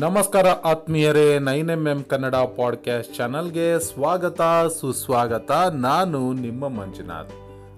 ನಮಸ್ಕಾರ ಆತ್ಮೀಯರೇ, nine M M Kannada podcast ಚಾನಲ್ಗೆ ಸ್ವಾಗತ, ಸುಸ್ವಾಗತ. ನಾನು ನಿಮ್ಮ ಮಂಜುನಾಥ್.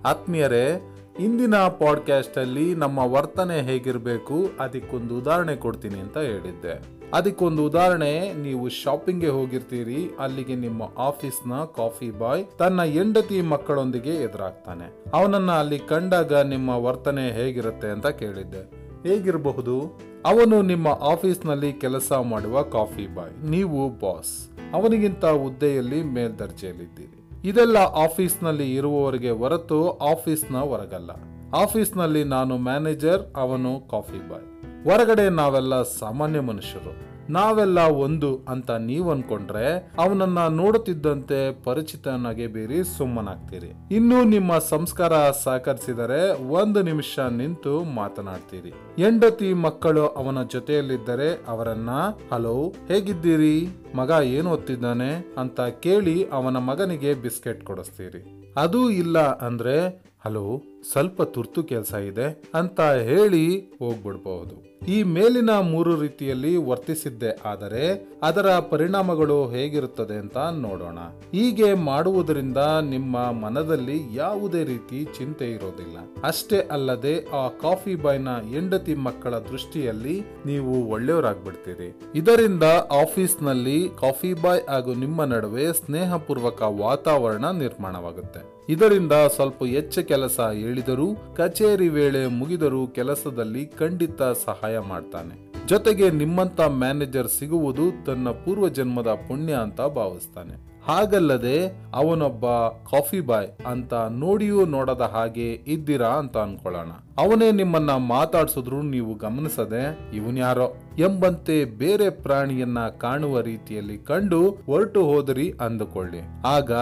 ಆತ್ಮೀಯರೇ, ಇಂದಿನ ಪಾಡ್ಕ್ಯಾಸ್ಟಲ್ಲಿ ನಮ್ಮ ವರ್ತನೆ ಹೇಗಿರಬೇಕು, ಅದಕ್ಕೊಂದು ಉದಾಹರಣೆ ಕೊಡ್ತೀನಿ ಅಂತ ಹೇಳಿದ್ದೆ. ಅದಕ್ಕೊಂದು ಉದಾಹರಣೆ, ನೀವು ಶಾಪಿಂಗ್ಗೆ ಹೋಗಿರ್ತೀರಿ, ಅಲ್ಲಿಗೆ ನಿಮ್ಮ ಆಫೀಸ್ನ ಕಾಫಿ ಬಾಯ್ ತನ್ನ ಹೆಂಡತಿ ಮಕ್ಕಳೊಂದಿಗೆ ಎದುರಾಗ್ತಾನೆ. ಅವನನ್ನ ಅಲ್ಲಿ ಕಂಡಾಗ ನಿಮ್ಮ ವರ್ತನೆ ಹೇಗಿರುತ್ತೆ ಅಂತ ಕೇಳಿದ್ದೆ. ಹೇಗಿರಬಹುದು? ಅವನು ನಿಮ್ಮ ಆಫೀಸ್ನಲ್ಲಿ ಕೆಲಸ ಮಾಡುವ ಕಾಫಿ ಬಾಯ್, ನೀವು ಬಾಸ್. ಅವನಿಗಿಂತ ಹುದ್ದೆಯಲ್ಲಿ ಮೇಲ್ದರ್ಜೆಯಲ್ಲಿದ್ದೀರಿ. ಇದೆಲ್ಲ ಆಫೀಸ್ನಲ್ಲಿ ಇರುವವರಿಗೆ ಹೊರತು ಆಫೀಸ್ನ ಹೊರಗಲ್ಲ. ಆಫೀಸ್ನಲ್ಲಿ ನಾನು ಮ್ಯಾನೇಜರ್, ಅವನು ಕಾಫಿ ಬಾಯ್. ಹೊರಗಡೆ ನಾವೆಲ್ಲ ಸಾಮಾನ್ಯ ಮನುಷ್ಯರು. ನಾವೆಲ್ಲ ಒಂದು ಅಂತ ನೀವು ಅನ್ಕೊಂಡ್ರೆ ಅವನನ್ನ ನೋಡುತ್ತಿದ್ದಂತೆ ಪರಿಚಿತನಾಗೆ ಬೇರಿ ಸುಮ್ಮನಾಗ್ತೀರಿ. ಇನ್ನು ನಿಮ್ಮ ಸಂಸ್ಕಾರ ಸಹಕರಿಸಿದರೆ ಒಂದು ನಿಮಿಷ ನಿಂತು ಮಾತನಾಡ್ತೀರಿ. ಹೆಂಡತಿ ಮಕ್ಕಳು ಅವನ ಜೊತೆಯಲ್ಲಿದ್ದರೆ ಅವರನ್ನ, ಹಲೋ, ಹೇಗಿದ್ದೀರಿ? ಮಗ ಏನು ಓದ್ತಿದ್ದಾನೆ? ಅಂತ ಕೇಳಿ ಅವನ ಮಗನಿಗೆ ಬಿಸ್ಕೆಟ್ ಕೊಡಿಸ್ತೀರಿ. ಅದು ಇಲ್ಲ ಅಂದ್ರೆ, ಹಲೋ ಸ್ವಲ್ಪ ತುರ್ತು ಕೆಲಸ ಇದೆ ಅಂತ ಹೇಳಿ ಹೋಗ್ಬಿಡ್ಬಹುದು. ಈ ಮೇಲಿನ ಮೂರು ರೀತಿಯಲ್ಲಿ ವರ್ತಿಸಿದ್ದೆ ಆದರೆ ಅದರ ಪರಿಣಾಮಗಳು ಹೇಗಿರುತ್ತದೆ ಅಂತ ನೋಡೋಣ. ಹೀಗೆ ಮಾಡುವುದರಿಂದ ನಿಮ್ಮ ಮನದಲ್ಲಿ ಯಾವುದೇ ರೀತಿ ಚಿಂತೆ ಇರೋದಿಲ್ಲ. ಅಷ್ಟೇ ಅಲ್ಲದೆ ಆ ಕಾಫಿ ಬಾಯ್ನ ಹೆಂಡತಿ ಮಕ್ಕಳ ದೃಷ್ಟಿಯಲ್ಲಿ ನೀವು ಒಳ್ಳೆಯವರಾಗ್ಬಿಡ್ತೀರಿ. ಇದರಿಂದ ಆಫೀಸ್ನಲ್ಲಿ ಕಾಫಿ ಬಾಯ್ ಹಾಗೂ ನಿಮ್ಮ ನಡುವೆ ಸ್ನೇಹಪೂರ್ವಕ ವಾತಾವರಣ ನಿರ್ಮಾಣವಾಗುತ್ತೆ. ಇದರಿಂದ ಸ್ವಲ್ಪ ಹೆಚ್ಚು ಕೆಲಸ ಹೇಳಿದರೂ ಕಚೇರಿ ವೇಳೆ ಮುಗಿದರೂ ಕೆಲಸದಲ್ಲಿ ಖಂಡಿತ ಸಹಾಯ ಮಾಡ್ತಾನೆ. ಜೊತೆಗೆ ನಿಮ್ಮಂತ ಮ್ಯಾನೇಜರ್ ಸಿಗುವುದು ತನ್ನ ಪೂರ್ವ ಜನ್ಮದ ಪುಣ್ಯ ಅಂತ ಭಾವಿಸ್ತಾನೆ. ಹಾಗಲ್ಲದೆ ಅವನೊಬ್ಬ ಕಾಫಿ ಬಾಯ್ ಅಂತ ನೋಡಿಯೂ ನೋಡದ ಹಾಗೆ ಇದ್ದೀರಾ ಅಂತ ಅನ್ಕೊಳ್ಳೋಣ. ಅವನೇ ನಿಮ್ಮನ್ನ ಮಾತಾಡ್ಸಿದ್ರು ನೀವು ಗಮನಿಸದೆ ಇವನ್ಯಾರೋ ಎಂಬಂತೆ ಬೇರೆ ಪ್ರಾಣಿಯನ್ನ ಕಾಣುವ ರೀತಿಯಲ್ಲಿ ಕಂಡು ಹೊರಟು ಹೋದ್ರಿ ಅಂದುಕೊಳ್ಳಿ. ಆಗ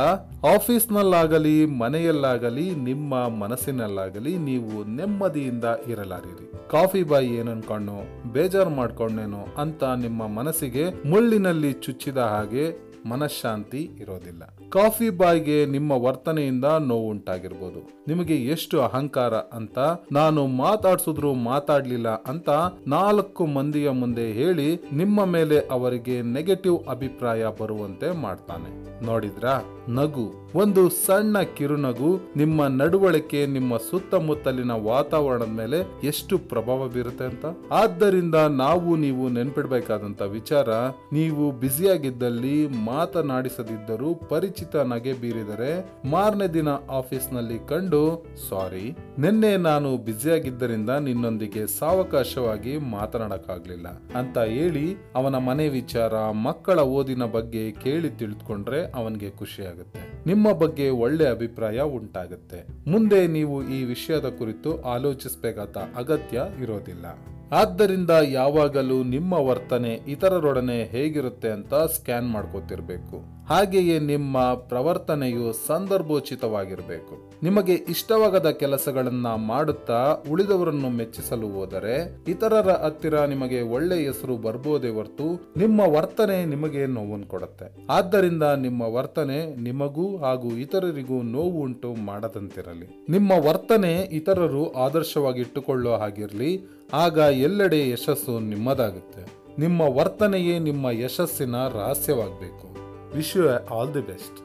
ಆಫೀಸ್ನಲ್ಲಾಗಲಿ, ಮನೆಯಲ್ಲಾಗಲಿ, ನಿಮ್ಮ ಮನಸ್ಸಿನಲ್ಲಾಗಲಿ ನೀವು ನೆಮ್ಮದಿಯಿಂದ ಇರಲಾರಿರಿ. ಕಾಫಿ ಬಾಯಿ ಏನನ್ಕೊಂಡು ಬೇಜಾರು ಮಾಡ್ಕೊಂಡೇನೋ ಅಂತ ನಿಮ್ಮ ಮನಸ್ಸಿಗೆ ಮುಳ್ಳಿನಲ್ಲಿ ಚುಚ್ಚಿದ ಹಾಗೆ ಮನಃಶಾಂತಿ ಇರೋದಿಲ್ಲ. ಕಾಫಿ ಬಾಯ್ಗೆ ನಿಮ್ಮ ವರ್ತನೆಯಿಂದ ನೋವುಂಟಾಗಿರ್ಬೋದು. ನಿಮಗೆ ಎಷ್ಟು ಅಹಂಕಾರ ಅಂತ ನಾನು ಮಾತಾಡ್ಸಿದ್ರು ಮಾತಾಡ್ಲಿಲ್ಲ ಅಂತ ನಾಲ್ಕು ಮಂದಿಯ ಮುಂದೆ ಹೇಳಿ ನಿಮ್ಮ ಮೇಲೆ ಅವರಿಗೆ ನೆಗೆಟಿವ್ ಅಭಿಪ್ರಾಯ ಬರುವಂತೆ ಮಾಡ್ತಾನೆ. ನೋಡಿದ್ರಾ? ನಗು. ಒಂದು ಸಣ್ಣ ಕಿರುನಗು ನಿಮ್ಮ ನಡವಳಿಕೆ, ನಿಮ್ಮ ಸುತ್ತಮುತ್ತಲಿನ ವಾತಾವರಣದ ಮೇಲೆ ಎಷ್ಟು ಪ್ರಭಾವ ಬೀರುತ್ತೆ ಅಂತ? ಆದ್ದರಿಂದ ನಾವು ನೀವು ನೆನ್ಪಿಡ್ಬೇಕಾದಂತ ವಿಚಾರ, ನೀವು ಬ್ಯುಸಿಯಾಗಿದ್ದಲ್ಲಿ ಮಾತನಾಡಿಸದಿದ್ದರೂ ಪರಿಚಿತ ನಗೆ ಬೀರಿದರೆ ಮಾರನೇ ದಿನ ಆಫೀಸ್ನಲ್ಲಿ ಕಂಡು, ಸಾರಿ, ನಿನ್ನೆ ನಾನು ಬ್ಯುಸಿಯಾಗಿದ್ದರಿಂದ ನಿನ್ನೊಂದಿಗೆ ಸಾವಕಾಶವಾಗಿ ಮಾತನಾಡಕ್ಕಾಗ್ಲಿಲ್ಲ ಅಂತ ಹೇಳಿ ಅವನ ಮನೆ ವಿಚಾರ ಮಕ್ಕಳ ಓದಿನ ಬಗ್ಗೆ ಕೇಳಿ ತಿಳಿದುಕೊಂಡ್ರೆ ಅವನಿಗೆ ಖುಷಿ ಆಗುತ್ತೆ ನಿಮ್ಮ ಬಗ್ಗೆ ಒಳ್ಳೆ ಅಭಿಪ್ರಾಯ ಉಂಟಾಗುತ್ತೆ. ಮುಂದೆ ನೀವು ಈ ವಿಷಯದ ಕುರಿತು ಆಲೋಚಿಸಬೇಕಾದ ಅಗತ್ಯ ಇರೋದಿಲ್ಲ. ಆದ್ದರಿಂದ ಯಾವಾಗಲೂ ನಿಮ್ಮ ವರ್ತನೆ ಇತರರೊಡನೆ ಹೇಗಿರುತ್ತೆ ಅಂತ ಸ್ಕ್ಯಾನ್ ಮಾಡ್ಕೋತಿರ್ಬೇಕು. ಹಾಗೆಯೇ ನಿಮ್ಮ ಪ್ರವರ್ತನೆಯು ಸಂದರ್ಭೋಚಿತವಾಗಿರಬೇಕು. ನಿಮಗೆ ಇಷ್ಟವಾಗದ ಕೆಲಸಗಳನ್ನ ಮಾಡುತ್ತಾ ಉಳಿದವರನ್ನು ಮೆಚ್ಚಿಸಲು ಹೋದರೆ ಇತರರ ಹತ್ತಿರ ನಿಮಗೆ ಒಳ್ಳೆ ಹೆಸರು ಬರ್ಬೋದೇ ಹೊರತು ನಿಮ್ಮ ವರ್ತನೆ ನಿಮಗೆ ನೋವನ್ನು ಕೊಡುತ್ತೆ. ಆದ್ದರಿಂದ ನಿಮ್ಮ ವರ್ತನೆ ನಿಮಗೂ ಹಾಗೂ ಇತರರಿಗೂ ನೋವು ಉಂಟು ಮಾಡದಂತಿರಲಿ. ನಿಮ್ಮ ವರ್ತನೆ ಇತರರು ಆದರ್ಶವಾಗಿ ಇಟ್ಟುಕೊಳ್ಳೋ ಹಾಗಿರಲಿ, ಆಗ ಎಲ್ಲೆಡೆ ಯಶಸ್ಸು ನಿಮ್ಮದಾಗುತ್ತೆ. ನಿಮ್ಮ ವರ್ತನೆಯೇ ನಿಮ್ಮ ಯಶಸ್ಸಿನ ರಹಸ್ಯವಾಗಬೇಕು. Wish all the best